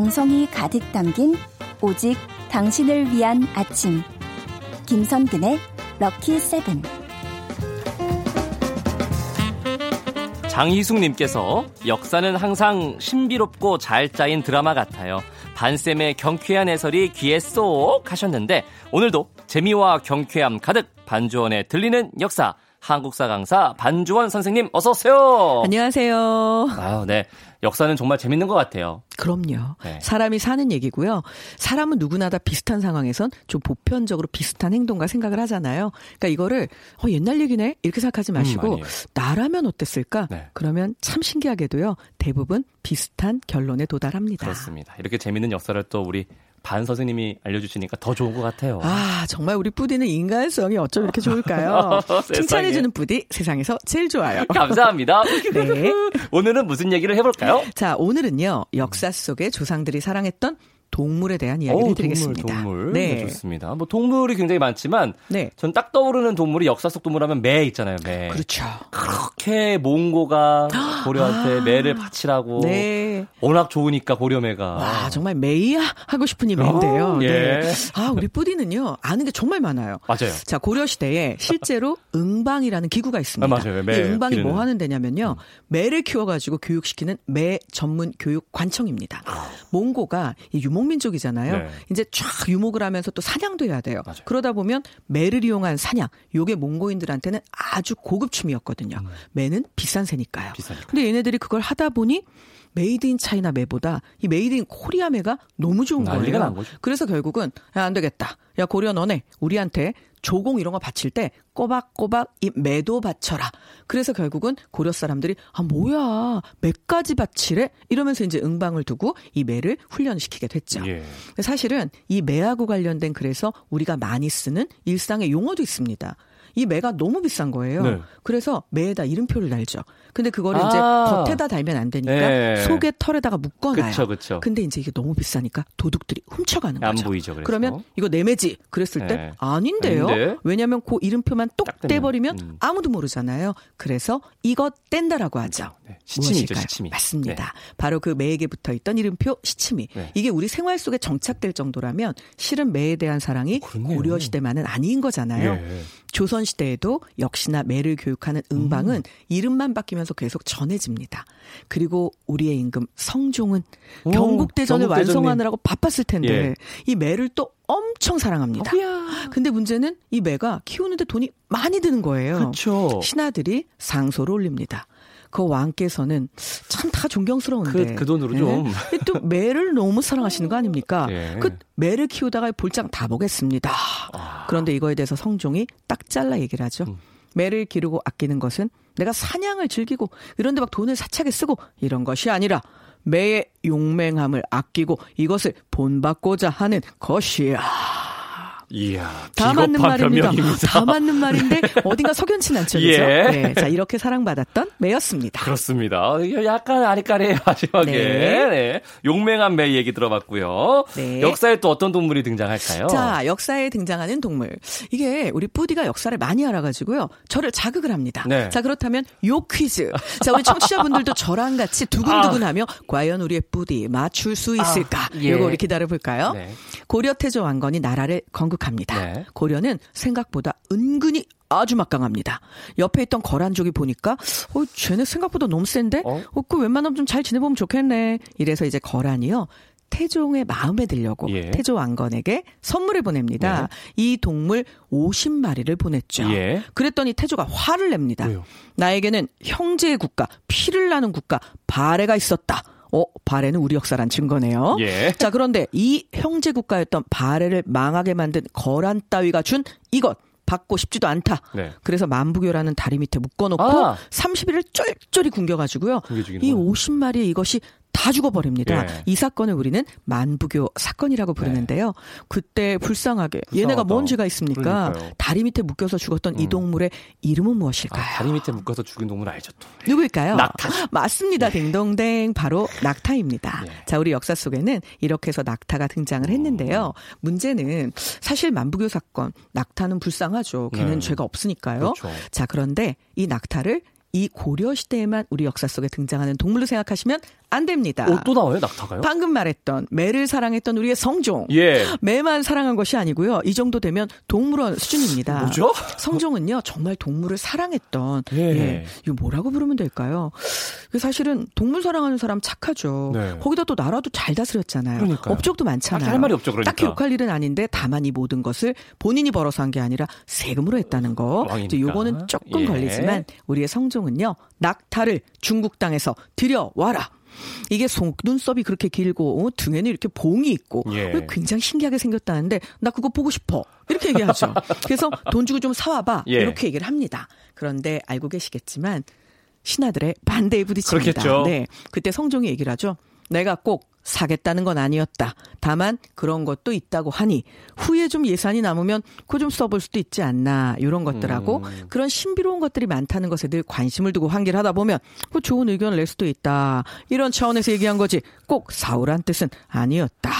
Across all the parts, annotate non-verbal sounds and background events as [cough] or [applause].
정성이 가득 담긴 오직 당신을 위한 아침. 김선근의 럭키 세븐. 장희숙님께서 역사는 항상 신비롭고 잘 짜인 드라마 같아요. 반쌤의 경쾌한 해설이 귀에 쏙 하셨는데 오늘도 재미와 경쾌함 가득 반주원에 들리는 역사 한국사 강사 반주원 선생님 어서 오세요. 안녕하세요. 아유, 네. 역사는 정말 재밌는 것 같아요. 그럼요. 네. 사람이 사는 얘기고요. 사람은 누구나 다 비슷한 상황에선 좀 보편적으로 비슷한 행동과 생각을 하잖아요. 그러니까 이거를 어, 옛날 얘기네 이렇게 생각하지 마시고 아니에요. 나라면 어땠을까? 네. 그러면 참 신기하게도요. 대부분 비슷한 결론에 도달합니다. 그렇습니다. 이렇게 재밌는 역사를 또 우리 반 선생님이 알려주시니까 더 좋은 것 같아요. 아, 정말 우리 뿌디는 인간성이 어쩜 이렇게 좋을까요? [laughs] 세상에. 칭찬해주는 뿌디 세상에서 제일 좋아요. [laughs] 감사합니다. [laughs] 네. 오늘은 무슨 얘기를 해볼까요? 자, 오늘은요, 역사 속에 조상들이 사랑했던 동물에 대한 이야기를 어우, 드리겠습니다. 동물, 동물. 네. 네. 좋습니다. 뭐 동물이 굉장히 많지만 네. 전 딱 떠오르는 동물이 역사 속 동물 하면 매 있잖아요. 매. 그렇죠. 그렇게 몽고가 [gasps] 고려한테 매를 바치라고 네. 워낙 좋으니까 고려매가. 와, 정말 메이야 하고 싶은 이름인데요. 어, 예. 네. 아, 우리 뿌디는요, 아는 게 정말 많아요. 맞아요. 자, 고려 시대에 실제로 응방이라는 기구가 있습니다. 아, 맞아요. 매 이 응방이 기르는. 뭐 하는 데냐면요. 매를 키워 가지고 교육시키는 매 전문 교육 관청입니다. 몽고가 이 유목 민족이잖아요. 네. 이제 쫙 유목을 하면서 또 사냥도 해야 돼요. 맞아요. 그러다 보면 매를 이용한 사냥, 요게 몽고인들한테는 아주 고급 취미였거든요. 매는 비싼 새니까요. 음. 비싸니까. 근데 얘네들이 그걸 하다 보니 made in China 매보다 이 made in Korea 매가 너무 좋은 거예요. 그래서 결국은 야, 안 되겠다. 야 고려 너네 우리한테 조공 이런 거 바칠 때 꼬박꼬박 이 매도 바쳐라. 그래서 결국은 고려 사람들이 아 뭐야 매까지 바치래 이러면서 이제 응방을 두고 이 매를 훈련시키게 됐죠. 예. 사실은 이 매하고 관련된 그래서 우리가 많이 쓰는 일상의 용어도 있습니다. 이 매가 너무 비싼 거예요. 네. 그래서 매에다 이름표를 달죠. 근데 그거를 아. 이제 겉에다 달면 안 되니까 네. 속에 털에다가 묶어놔요. 그쵸, 그쵸. 근데 이제 이게 너무 비싸니까 도둑들이 훔쳐가는 안 거죠. 보이죠, 그래서. 그러면 이거 내 매지 그랬을 때 네. 아닌데요. 아닌데? 왜냐하면 그 이름표만 똑. 떼버리면 음. 아무도 모르잖아요. 그래서 이거 뗀다라고 하죠. 네. 시침이죠? 시침이. 맞습니다. 바로 그 매에게 붙어 있던 이름표 시침이. 네. 이게 우리 생활 속에 정착될 정도라면 실은 매에 대한 사랑이 그렇네요. 고려 시대만은 아닌 거잖아요. 예. 조선 시대에도 역시나 매를 교육하는 응방은 음. 이름만 바뀌면 서 계속 전해집니다. 그리고 우리의 임금 성종은 오, 경국대전을 경국대전님. 완성하느라고 바빴을 텐데 예. 이 매를 또 엄청 사랑합니다. 근데 문제는 이 매가 키우는데 돈이 많이 드는 거예요. 그쵸. 신하들이 상소를 올립니다. 그 왕께서는 참 다 존경스러운데 그- 그 돈으로 좀. 예? 또 매를 너무 사랑하시는 거 아닙니까? 예. 그 매를 키우다가 볼장 다 보겠습니다. 아. 그런데 이거에 대해서 성종이 딱 잘라 얘기를 하죠. 음. 매를 기르고 아끼는 것은 내가 사냥을 즐기고 이런데 막 돈을 사차게 쓰고 이런 것이 아니라 매의 용맹함을 아끼고 이것을 본받고자 하는 것이야. 이야. 다 맞는 말입니다. 변명입니다. 다 맞는 말인데 어딘가 석연치 않죠. 그죠? 예. 네, 자, 이렇게 사랑받았던 매였습니다. 그렇습니다. 약간 아리까리해요, [laughs] 마지막에. 네. 네. 용맹한 매 얘기 들어봤고요. 네. 역사에 또 어떤 동물이 등장할까요? 자, 역사에 등장하는 동물. 이게 우리 뿌디가 역사를 많이 알아가지고요. 저를 자극을 합니다. 네. 자, 그렇다면 요 퀴즈. 자, 우리 청취자분들도 [laughs] 저랑 같이 두근두근하며 과연 우리의 뿌디 맞출 수 있을까? 아, 예. 요거 우리 기다려볼까요? 네. 고려 태조 왕건이 나라를 건국 합니다. 네. 고려는 생각보다 은근히 아주 막강합니다. 옆에 있던 거란족이 보니까 어 쟤네 생각보다 너무 센데? 어? 어, 그 웬만하면 좀 잘 지내보면 좋겠네. 이래서 이제 거란이요. 태종의 마음에 들려고 예. 태조 왕건에게 선물을 보냅니다. 네. 이 동물 50마리를 보냈죠. 예. 그랬더니 태조가 화를 냅니다. 왜요? 나에게는 형제의 국가, 피를 나는 국가 바레가 있었다. 어, 바레는 우리 역사란 증거네요. 예. 자, 그런데 이 형제 국가였던 바레를 망하게 만든 거란 따위가 준 이것 받고 싶지도 않다. 네. 그래서 만부교라는 다리 밑에 묶어놓고 아. 30일을 쫄쫄이 굶겨가지고 굶겨 죽이는 이 거야. 50마리의 이것이 다 죽어버립니다. 예. 이 사건을 우리는 만부교 사건이라고 부르는데요. 그때 불쌍하게 얘네가 뭔 죄가 있습니까? 그러니까요. 다리 밑에 묶여서 죽었던 이 음. 동물의 이름은 아, 무엇일까요? 다리 밑에 묶어서 죽인 동물 알죠, 또. 누구일까요? 낙타. 맞습니다. 딩동댕. 바로 낙타입니다. 예. 자, 우리 역사 속에는 이렇게 해서 낙타가 등장을 했는데요. 문제는 사실 만부교 사건, 낙타는 불쌍하죠. 걔는 네. 죄가 없으니까요. 그렇죠. 자, 그런데 이 낙타를 이 고려 시대에만 우리 역사 속에 등장하는 동물로 생각하시면 안 됩니다. 어, 또 나와요? 낙타가요? 방금 말했던 매를 사랑했던 우리의 성종. 예. 매만 사랑한 것이 아니고요. 이 정도 되면 동물원 수준입니다. 뭐죠? 성종은요, 정말 동물을 사랑했던. 예. 예. 이거 뭐라고 부르면 될까요? 그 사실은 동물 사랑하는 사람 착하죠. 네. 거기다 또 나라도 잘 다스렸잖아요. 그러니까요. 업적도 많잖아요. 딱히 할 말이 없죠, 그러니까. 딱히 욕할 일은 아닌데 다만 이 모든 것을 본인이 벌어서 한 게 아니라 세금으로 했다는 거. 왕이니까. 이제 요거는 조금 예. 걸리지만 우리의 성종은요. 낙타를 중국 땅에서 들여와라. 이게 속눈썹이 그렇게 길고 어, 등에는 이렇게 봉이 있고 예. 어, 굉장히 신기하게 생겼다는데 나 그거 보고 싶어 이렇게 얘기하죠. 그래서 돈 주고 좀 사와봐 예. 이렇게 얘기를 합니다. 그런데 알고 계시겠지만 신하들의 반대에 부딪힙니다. 그렇겠죠. 네, 그때 성종이 얘기를 하죠. 내가 꼭 사겠다는 건 아니었다. 다만 그런 것도 있다고 하니 후에 좀 예산이 남으면 그거 좀 써볼 수도 있지 않나 이런 것들하고 음. 그런 신비로운 것들이 많다는 것에 늘 관심을 두고 환기를 하다 보면 그 좋은 의견을 낼 수도 있다. 이런 차원에서 얘기한 거지 꼭 사오란 뜻은 아니었다.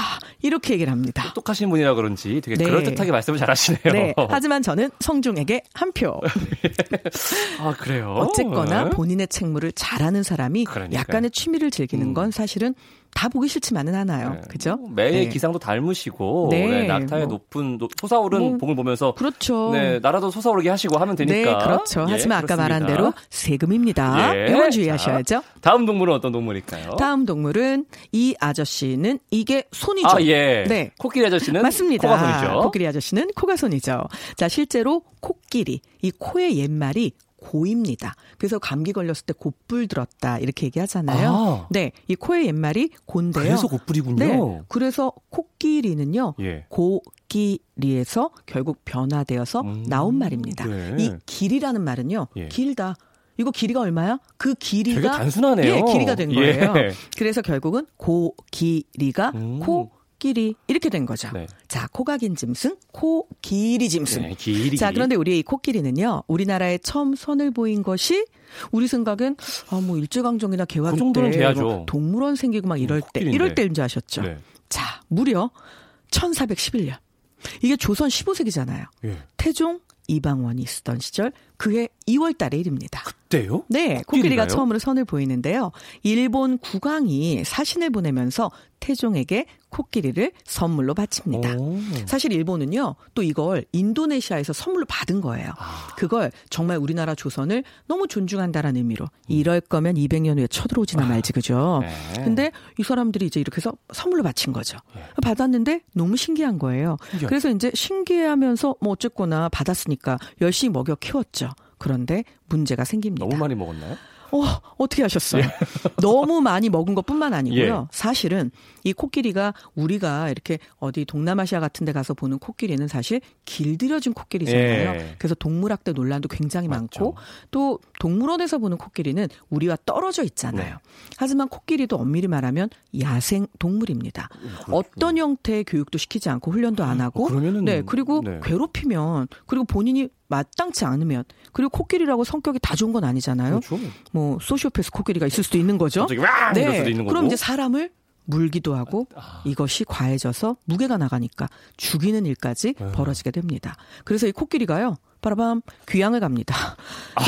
이렇게 얘기를 합니다. 똑똑하신 분이라 그런지 되게 네. 그럴듯하게 말씀을 잘하시네요. 네. 하지만 저는 성종에게 한 표. [laughs] 아 그래요. 어쨌거나 네. 본인의 책무를 잘하는 사람이 그러니까요. 약간의 취미를 즐기는 음. 건 사실은 다 보기 싫지만은 않아요. 네. 그죠? 매의 네. 기상도 닮으시고 네. 네, 낙타의 뭐. 높은 노- 솟아오른 뭐, 봉을 보면서 그렇죠. 네 나라도 솟아오르게 하시고 하면 되니까. 네, 그렇죠. 예, 하지만 아까 말한 그렇습니다. 대로 세금입니다. 예. 이건 주의하셔야죠. 자, 다음 동물은 어떤 동물일까요? 다음 동물은 이 아저씨는 이게 손이죠. 아 예. 네. 코끼리 아저씨는 맞습니다. 코가 손이죠. 코끼리 아저씨는 코가 손이죠. 자, 실제로 코끼리, 이 코의 옛말이 고입니다. 그래서 감기 걸렸을 때 곧불 들었다 이렇게 얘기하잖아요. 아. 네, 이 코의 옛말이 고인데요. 그래서 곧불이군요. 네, 그래서 코끼리는요. 예. 고끼리에서 결국 변화되어서 음, 나온 말입니다. 네. 이 길이라는 말은요. 예. 길다. 이거 길이가 얼마야? 그 길이가 되게 단순하네요. 예, 길이가 된 거예요. 예. 그래서 결국은 고 길이가 음. 코 끼리 이렇게 된 거죠. 네. 자, 코가 긴 짐승, 코길이 짐승. 네, 길이. 자, 그런데 우리 이 코끼리는요, 우리나라에 처음 선을 보인 것이 우리 생각엔 아 뭐 일제강점기나 개화기 그 정도는 때 돼야죠. 뭐 동물원 생기고 막 이럴 음, 때. 이럴 때인 줄 아셨죠? 네. 자, 무려 1411년. 이게 조선 15세기잖아요. 예. 태종 이방원이 쓰던 시절 그해 2월 달의 일입니다. 그때요? 네, 코끼리가? 처음으로 선을 보이는데요. 일본 국왕이 사신을 보내면서 태종에게 코끼리를 선물로 바칩니다. 오. 사실 일본은요, 또 이걸 인도네시아에서 선물로 받은 거예요. 아. 그걸 정말 우리나라 조선을 너무 존중한다라는 의미로 이럴 거면 200년 후에 쳐들어오지나 말지, 그죠? 네. 근데 이 사람들이 이제 이렇게 해서 선물로 바친 거죠. 예. 받았는데 너무 신기한 거예요. 그래서 이제 신기해하면서 뭐 어쨌거나 받았으니까 열심히 먹여 키웠죠. 그런데 문제가 생깁니다. 너무 많이 먹었나요? 어, 어떻게 하셨어요? [laughs] 너무 많이 먹은 것 뿐만 아니고요. 예. 사실은 이 코끼리가 우리가 이렇게 어디 동남아시아 같은 데 가서 보는 코끼리는 사실 길들여진 코끼리잖아요. 예. 그래서 동물학대 논란도 굉장히 맞죠. 많고 또 동물원에서 보는 코끼리는 우리와 떨어져 있잖아요. 네. 하지만 코끼리도 엄밀히 말하면 야생 동물입니다. 어떤 형태의 교육도 시키지 않고 훈련도 안 하고 어, 그러면은 네, 그리고 네. 괴롭히면 그리고 본인이 마땅치 않으면 그리고 코끼리라고 성격이 다 좋은 건 아니잖아요. 그렇죠. 뭐 소시오패스 코끼리가 있을 수도 있는 거죠. 이럴 수도 있는. 그럼 이제 사람을 물기도 하고 아. 이것이 과해져서 무게가 나가니까 죽이는 일까지 네. 벌어지게 됩니다. 그래서 이 코끼리가요. 바라밤 귀양을 갑니다.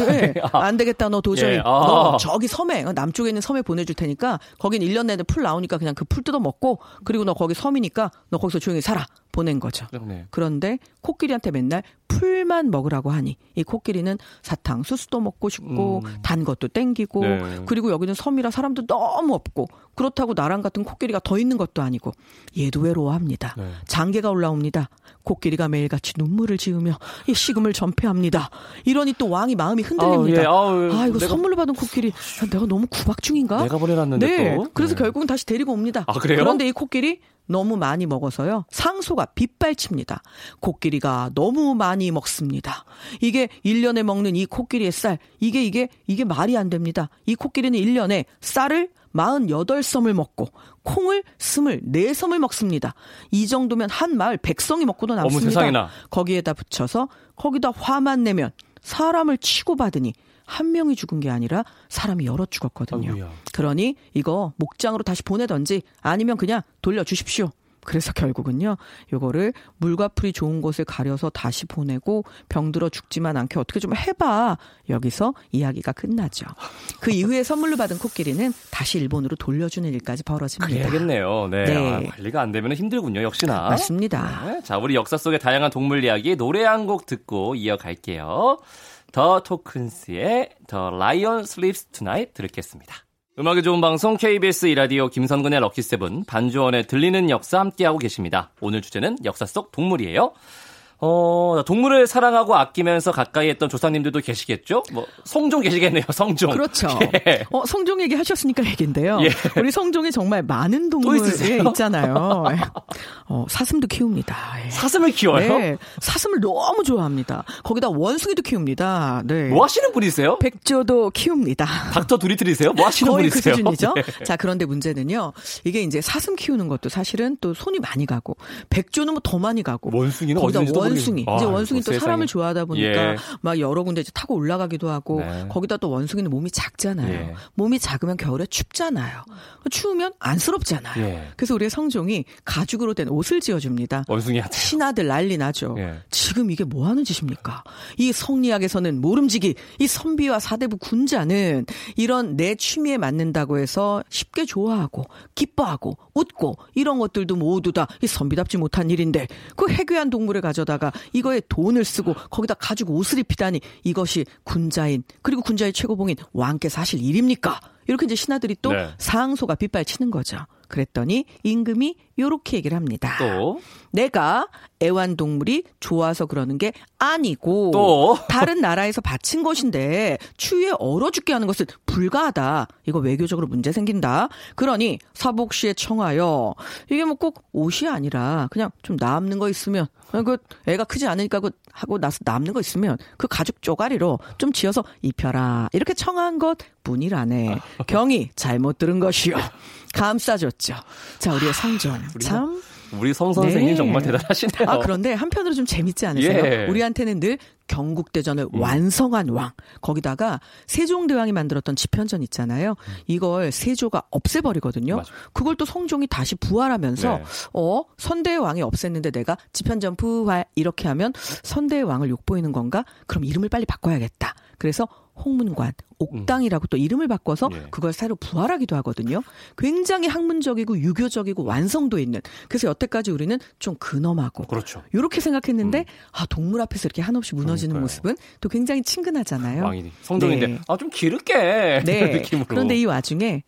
네, 안 되겠다. 너 도저히 예, 아. 너 저기 섬에 남쪽에 있는 섬에 보내줄 테니까 거긴 1년 내내 풀 나오니까 그냥 그 풀 뜯어 먹고 그리고 너 거기 섬이니까 너 거기서 조용히 살아 보낸 거죠. 네. 그런데 코끼리한테 맨날 풀만 먹으라고 하니 이 코끼리는 사탕 수수도 먹고 싶고 음. 단 것도 땡기고 네. 그리고 여기는 섬이라 사람도 너무 없고 그렇다고 나랑 같은 코끼리가 더 있는 것도 아니고 얘도 외로워합니다. 네. 장계가 올라옵니다. 코끼리가 매일같이 눈물을 지으며 이 식음을 전폐합니다. 이러니 또 왕이 마음이 흔들립니다. 아우, 예, 아우, 아 이거 내가- 선물로 받은 코끼리 아, 내가 너무 구박 중인가? 내가 보내놨는데 네. 또. 그래서 네. 결국은 다시 데리고 옵니다. 아, 그래요? 그런데 이 코끼리 너무 많이 먹어서요. 상소가 빗발칩니다. 코끼리가 너무 많이 먹습니다. 이게 1년에 먹는 이 코끼리의 쌀, 이게 이게 이게 말이 안 됩니다. 이 코끼리는 1년에 쌀을 48섬을 먹고 콩을 24섬을 먹습니다. 이 정도면 한 마을 백성이 먹고도 어머, 남습니다. 거기에다 붙여서 거기다 화만 내면 사람을 치고 받으니 한 명이 죽은 게 아니라 사람이 여러 죽었거든요. 아이고야. 그러니 이거 목장으로 다시 보내던지 아니면 그냥 돌려주십시오. 그래서 [laughs] 결국은요, 요거를 물과 풀이 좋은 곳에 가려서 다시 보내고 병들어 죽지만 않게 어떻게 좀 해봐. 여기서 이야기가 끝나죠. 그 이후에 선물로 받은 코끼리는 다시 일본으로 돌려주는 일까지 벌어집니다. 그래야겠네요. 네. 네. 아, 관리가 안 되면 힘들군요. 역시나. 맞습니다. 네. 자, 우리 역사 속의 다양한 동물 이야기 노래 한 곡 듣고 이어갈게요. 더 토큰스의 The Lion Sleeps Tonight 들을겠습니다. 음악이 좋은 방송 KBS 이라디오 김선근의 럭키세븐 반주원의 들리는 역사 함께하고 계십니다. 오늘 주제는 역사 속 동물이에요. 어, 동물을 사랑하고 아끼면서 가까이 했던 조상님들도 계시겠죠? 뭐, 성종 계시겠네요, 성종. 그렇죠. [laughs] 예. 어, 성종 얘기 하셨으니까 얘긴데요. 예. 우리 성종이 정말 많은 동물이 있으세요? 있잖아요. 어, 사슴도 키웁니다. 예. 사슴을 키워요? 네, 사슴을 너무 좋아합니다. 거기다 원숭이도 키웁니다. 네. 뭐 하시는 분이세요? 백조도 키웁니다. 닥터 두리틀이세요? 뭐 하시는 거의 그 분이세요? 수준이죠. 네. [laughs] 자, 그런데 문제는요. 이게 이제 사슴 키우는 것도 사실은 또 손이 많이 가고 백조는 뭐 더 많이 가고 원숭이는 어딘지도 원숭이. 모르겠네. 이제 원숭이 또 세상에. 사람을 좋아하다 보니까 예. 막 여러 군데 이제 타고 올라가기도 하고 네. 거기다 또 원숭이는 몸이 작잖아요. 예. 몸이 작으면 겨울에 춥잖아요. 추우면 안쓰럽잖아요. 예. 그래서 우리의 성종이 가죽으로 된 옷을 지어줍니다. 원숭이한테. 신하들 난리 나죠. 예. 지금 이게 뭐 하는 짓입니까? 이 성리학에서는 모름지기, 이 선비와 사대부 군자는 이런 내 취미에 맞는다고 해서 쉽게 좋아하고, 기뻐하고, 웃고, 이런 것들도 모두 다 이 선비답지 못한 일인데, 그 해괴한 동물을 가져다가 이거에 돈을 쓰고, 거기다 가지고 옷을 입히다니, 이것이 군자인, 그리고 군자의 최고봉인 왕께서 하실 일입니까? 이렇게 이제 신하들이 또 네. 상소가 빗발치는 거죠. 그랬더니 임금이 요렇게 얘기를 합니다. 또. 내가 애완동물이 좋아서 그러는 게 아니고 또? 다른 나라에서 바친 것인데 추위에 얼어 죽게 하는 것은 불가하다. 이거 외교적으로 문제 생긴다. 그러니 사복 시에 청하여 이게 뭐 꼭 옷이 아니라 그냥 좀 남는 거 있으면 그 애가 크지 않으니까 그 하고 나서 남는 거 있으면 그 가죽 쪼가리로 좀 지어서 입혀라. 이렇게 청한 것 뿐이라네. [laughs] 경이 잘못 들은 것이요. 감싸줬죠. 자, 우리의 성 종. 참 우리 성 선생님 네. 정말 대단하시네요. 아, 그런데 한편으로 좀 재밌지 않으세요? 예. 음. 우리한테는 늘 경국대전을 완성한 왕. 거기다가 세종대왕이 만들었던 지편전 있잖아요. 이걸 세조가 없애버리거든요. 맞아요. 그걸 또 성종이 다시 부활하면서 네. 어 선대의 왕이 없앴는데 내가 지편전 부활 이렇게 하면 선대의 왕을 욕보이는 건가? 그럼 이름을 빨리 바꿔야겠다. 그래서 홍문관, 옥당이라고 또 이름을 바꿔서 예. 그걸 새로 부활하기도 하거든요. 굉장히 학문적이고 유교적이고 완성도 있는. 그래서 여태까지 우리는 좀 근엄하고 그렇죠. 이렇게 생각했는데 아 동물 앞에서 이렇게 한없이 무너지는 음. 그러니까요. 모습은 또 굉장히 친근하잖아요. 왕이 성종인데 네. 아좀 기를게 [laughs] 네. 느낌으로. 그런데 이 와중에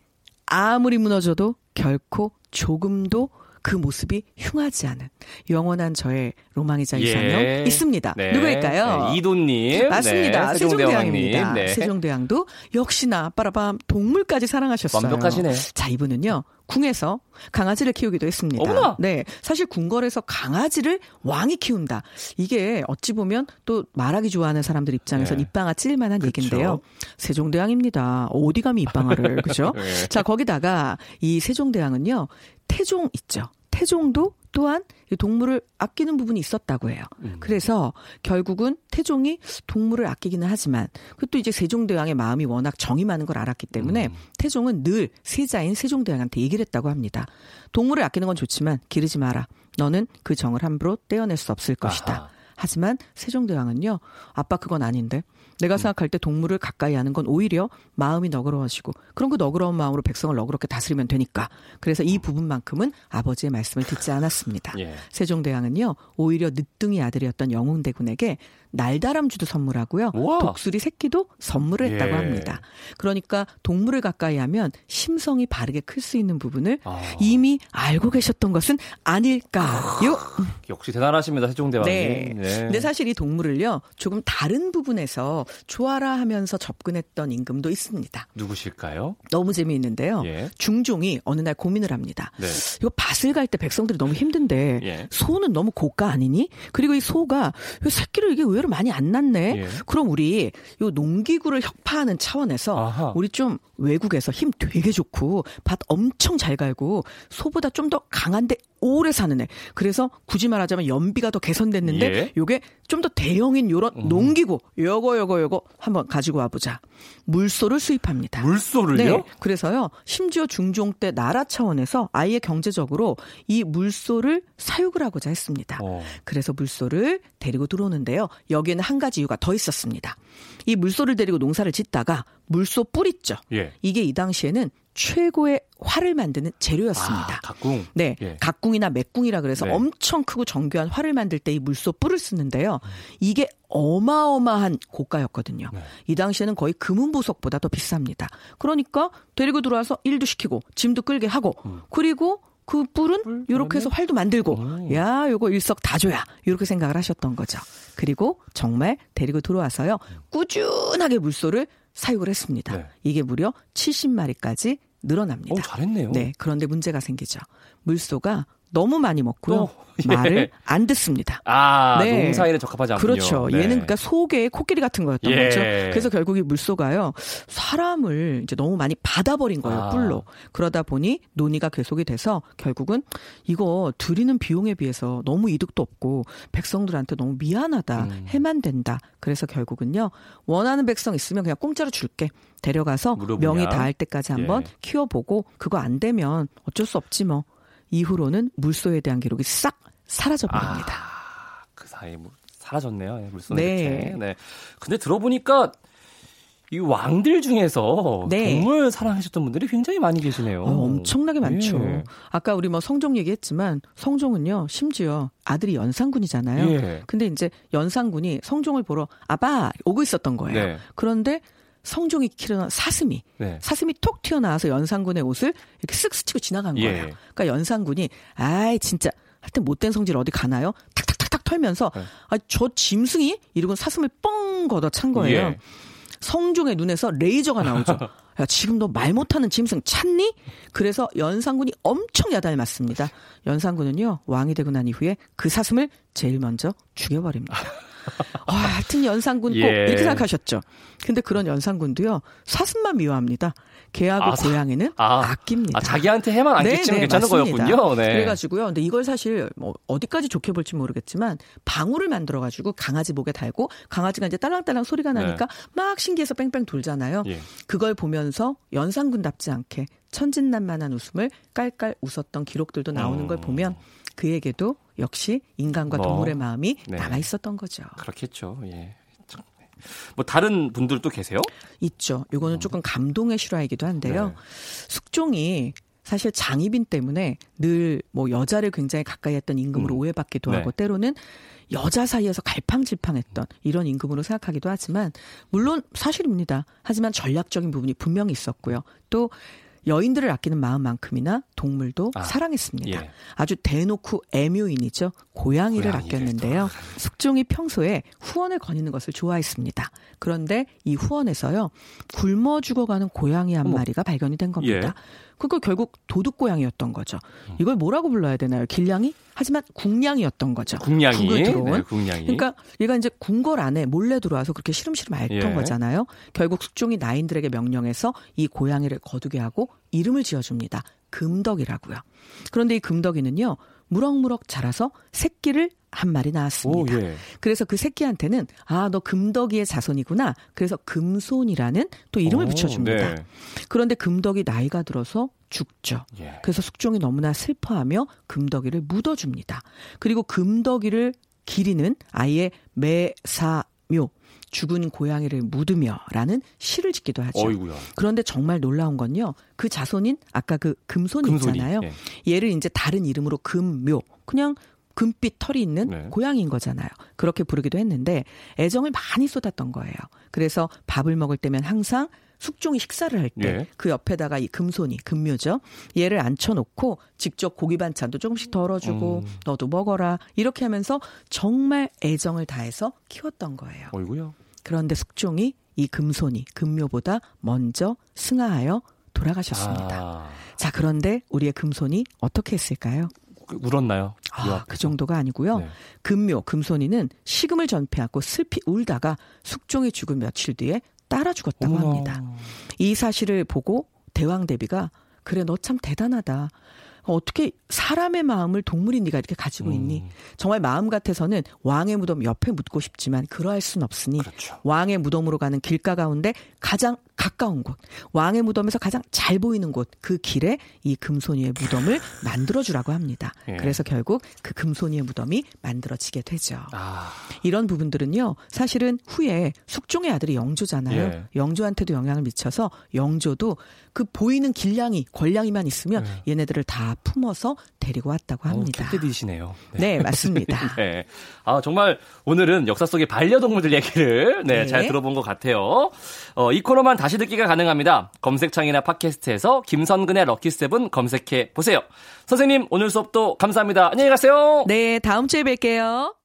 아무리 무너져도 결코 조금도 그 모습이 흉하지 않은 영원한 저의 로망이자 이상형 예. 있습니다. 네. 누구일까요? 네, 이도님. 맞습니다. 네, 세종대왕입니다. 네. 세종대왕도 역시나 빠라밤 동물까지 사랑하셨어요. 완벽하시네. 자, 이분은요. 궁에서 강아지를 키우기도 했습니다. 어머나! 네. 사실 궁궐에서 강아지를 왕이 키운다. 이게 어찌 보면 또 말하기 좋아하는 사람들 입장에서 네. 입방아 찔 만한 그쵸. 얘기인데요. 세종대왕입니다. 어디 감히 입방아를. 그죠? [laughs] 네. 자, 거기다가 이 세종대왕은요. 태종 있죠. 태종도 또한 이 동물을 아끼는 부분이 있었다고 해요. 음. 그래서 결국은 태종이 동물을 아끼기는 하지만 그것도 이제 세종대왕의 마음이 워낙 정이 많은 걸 알았기 때문에 음. 태종은 늘 세자인 세종대왕한테 얘기를 했다고 합니다. 동물을 아끼는 건 좋지만 기르지 마라. 너는 그 정을 함부로 떼어낼 수 없을 것이다. 아하. 하지만 세종대왕은요, 아빠 그건 아닌데. 내가 생각할 때 동물을 가까이 하는 건 오히려 마음이 너그러워지고 그런 그 너그러운 마음으로 백성을 너그럽게 다스리면 되니까. 그래서 이 부분만큼은 아버지의 말씀을 듣지 않았습니다. [laughs] 예. 세종대왕은요, 오히려 늦둥이 아들이었던 영웅대군에게 날다람쥐도 선물하고요. 우와. 독수리 새끼도 선물을 했다고 예. 합니다. 그러니까 동물을 가까이 하면 심성이 바르게 클 수 있는 부분을 아. 이미 알고 계셨던 것은 아닐까요? 역시 대단하십니다, 세종대왕님. 네. 근데 사실 이 동물을요, 조금 다른 부분에서 좋아라 하면서 접근했던 임금도 있습니다. 누구실까요? 너무 재미있는데요. 예. 중종이 어느 날 고민을 합니다. 네. 이거 밭을 갈 때 백성들이 너무 힘든데 예. 소는 너무 고가 아니니? 그리고 이 소가 이 새끼를 이게 의외로 많이 안 낳네. 예. 그럼 우리 요 농기구를 혁파하는 차원에서 아하. 우리 좀 외국에서 힘 되게 좋고 밭 엄청 잘 갈고 소보다 좀 더 강한데 오래 사는 애. 그래서 굳이 말하자면 연비가 더 개선됐는데 예. 요게 좀 더 대형인 요런 농기구 요거 요거 요거 한번 가지고 와보자. 물소를 수입합니다. 물소를요? 네. 그래서요, 심지어 중종 때 나라 차원에서 아예 경제적으로 이 물소를 사육을 하고자 했습니다. 어. 그래서 물소를 데리고 들어오는데요. 여기에는 한 가지 이유가 더 있었습니다. 이 물소를 데리고 농사를 짓다가 물소 뿔 있죠. 예. 이게 이 당시에는 최고의 활을 만드는 재료였습니다. 아, 각궁. 네, 예. 각궁이나 맥궁이라 그래서 네. 엄청 크고 정교한 활을 만들 때 이 물소 뿔을 쓰는데요. 이게 어마어마한 고가였거든요. 네. 이 당시에는 거의 금은 보석보다 더 비쌉니다. 그러니까 데리고 들어와서 일도 시키고 짐도 끌게 하고 음. 그리고 그 뿔은 이렇게 해서 활도 만들고 오. 야 요거 일석 다조야 이렇게 생각을 하셨던 거죠. 그리고 정말 데리고 들어와서요 꾸준하게 물소를 사육을 했습니다. 네. 이게 무려 70마리까지 늘어납니다. 오, 잘했네요. 네, 그런데 문제가 생기죠. 물소가 너무 많이 먹고요. 어, 예. 말을 안 듣습니다. 아, 네. 농사에는 적합하지 않군요. 그렇죠. 네. 얘는 그러니까 속에 코끼리 같은 거였던 예. 거죠. 그래서 결국 이 물소가요 사람을 이제 너무 많이 받아버린 거예요 아. 뿔로. 그러다 보니 논의가 계속이 돼서 결국은 이거 들이는 비용에 비해서 너무 이득도 없고 백성들한테 너무 미안하다 음. 해만 된다. 그래서 결국은요 원하는 백성 있으면 그냥 공짜로 줄게. 데려가서 무료 명이. 닿을 때까지 한번 예. 키워보고 그거 안 되면 어쩔 수 없지 뭐. 이후로는 물소에 대한 기록이 싹 사라져 버립니다. 아, 그 사이에 뭐 사라졌네요. 예, 물소는 네. 이렇게. 네. 근데 들어보니까 이 왕들 중에서 네. 동물 사랑하셨던 분들이 굉장히 많이 계시네요. 어, 엄청나게 많죠. 예. 아까 우리 뭐 성종 얘기했지만 성종은요 심지어 아들이 연산군이잖아요. 예. 근데 이제 연산군이 성종을 보러 아빠 오고 있었던 거예요. 네. 그런데 성종이 키우는 사슴이 네. 사슴이 톡 튀어나와서 연산군의 옷을 이렇게 쓱 스치고 지나간 예. 거예요. 그러니까 연산군이 아이 진짜 하여튼 못된 성질 어디 가나요? 탁탁탁탁 털면서 네. 아저 짐승이 이러고 사슴을 뻥 걷어 찬 거예요. 예. 성종의 눈에서 레이저가 나오죠. [laughs] 야, 지금 너 말 못하는 짐승 찾니? 그래서 연산군이 엄청 야단을 맞습니다. 연산군은요, 왕이 되고 난 이후에 그 사슴을 제일 먼저 죽여버립니다. [laughs] 아, 하여튼 연산군 꼭 예. 이렇게 생각하셨죠. 근데 그런 연산군도요, 사슴만 미워합니다. 개하고 아, 사- 고양이는 아, 아, 낍니다 아, 자기한테 해만 안 네, 끼치면 네, 괜찮은 맞습니다. 거였군요. 네. 그래가지고요. 근데 이걸 사실 뭐 어디까지 좋게 볼지 모르겠지만 방울을 만들어가지고 강아지 목에 달고 강아지가 이제 딸랑딸랑 소리가 나니까 막 신기해서 뺑뺑 돌잖아요. 예. 그걸 보면서 연산군답지 않게 천진난만한 웃음을 깔깔 웃었던 기록들도 나오는 음. 걸 보면 그에게도 역시 인간과 뭐, 동물의 마음이 네. 남아 있었던 거죠. 그렇겠죠. 예. 참. 뭐 다른 분들도 계세요? 있죠. 요거는 조금 감동의 실화이기도 한데요. 네. 숙종이 사실 장희빈 때문에 늘 뭐 여자를 굉장히 가까이 했던 임금으로 음. 오해받기도 네. 하고 때로는 여자 사이에서 갈팡질팡했던 이런 임금으로 생각하기도 하지만 물론 사실입니다. 하지만 전략적인 부분이 분명히 있었고요. 또 여인들을 아끼는 마음만큼이나 동물도 아, 사랑했습니다. 예. 아주 대놓고 애묘인이죠. 고양이를 고양이를 아꼈는데요. 숙종이 평소에 후원을 거니는 것을 좋아했습니다. 그런데 이 후원에서요. 굶어 죽어가는 고양이 한 어머. 마리가 발견이 된 겁니다. 예. 그거 결국 도둑 고양이였던 거죠. 음. 이걸 뭐라고 불러야 되나요? 길냥이? 하지만 궁냥이였던 거죠. 궁냥이. 들어온. 네, 궁냥이. 그러니까 얘가 이제 궁궐 안에 몰래 들어와서 그렇게 시름시름 앓던 예. 거잖아요. 결국 숙종이 나인들에게 명령해서 이 고양이를 거두게 하고 이름을 지어줍니다. 금덕이라고요. 그런데 이 금덕이는요. 무럭무럭 자라서 새끼를 한 마리 오, 낳았습니다. 예. 그래서 그 새끼한테는 아 너 금덕이의 자손이구나. 그래서 금손이라는 또 이름을 오, 붙여줍니다. 네. 그런데 금덕이 나이가 들어서 죽죠. 예. 그래서 숙종이 너무나 슬퍼하며 금덕이를 묻어줍니다. 그리고 금덕이를 기리는 아예 매사묘 죽은 고양이를 묻으며라는 시를 짓기도 하죠. 어이구야. 그런데 정말 놀라운 건요. 그 자손인 아까 그 금손이, 금손이, 있잖아요. 예. 얘를 이제 다른 이름으로 금묘 그냥 금빛 털이 있는 네. 고양이인 거잖아요. 그렇게 부르기도 했는데 애정을 많이 쏟았던 거예요. 그래서 밥을 먹을 때면 항상 숙종이 식사를 할 때그 예. 옆에다가 이 금손이 금묘죠. 얘를 앉혀놓고 직접 고기 반찬도 조금씩 덜어주고 음. 너도 먹어라 이렇게 하면서 정말 애정을 다해서 키웠던 거예요. 어이구야. 그런데 숙종이 이 금손이 금묘보다 먼저 승하하여 돌아가셨습니다. 아, 자 그런데 우리의 금손이 어떻게 했을까요? 그 울었나요? 요 아? 그 정도가 아니고요. 네. 금묘, 금손이는 식음을 전폐하고 슬피 울다가 숙종이 죽은 며칠 뒤에 따라 죽었다고 어머나. 합니다. 이 사실을 보고 대왕 대비가 그래 너 참 대단하다. 어떻게 사람의 마음을 동물인 네가 이렇게 가지고 있니? 음. 정말 마음 같아서는 왕의 무덤 옆에 묻고 싶지만 그러할 순 없으니 그렇죠. 왕의 무덤으로 가는 길가 가운데 가장 가까운 곳, 왕의 무덤에서 가장 잘 보이는 곳, 그 길에 이 금손이의 무덤을 [laughs] 만들어 주라고 합니다. 예. 그래서 결국 그 금손이의 무덤이 만들어지게 되죠. 아, 이런 부분들은요, 사실은 후에 숙종의 아들이 영조잖아요. 예. 영조한테도 영향을 미쳐서 영조도 그 보이는 길냥이, 권량이만 있으면 얘네들을 다 품어서 데리고 왔다고 합니다. 어, 캣데디시네요. 네, 맞습니다. [laughs] 네. 아, 정말 오늘은 역사 속의 반려동물들 얘기를 네, 네. 잘 들어본 것 같아요. 어, 이 코너만 다시 듣기가 가능합니다. 검색창이나 팟캐스트에서 김선근의 럭키세븐 검색해 보세요. 선생님, 오늘 수업도 감사합니다. 안녕히 가세요. 네, 다음 주에 뵐게요.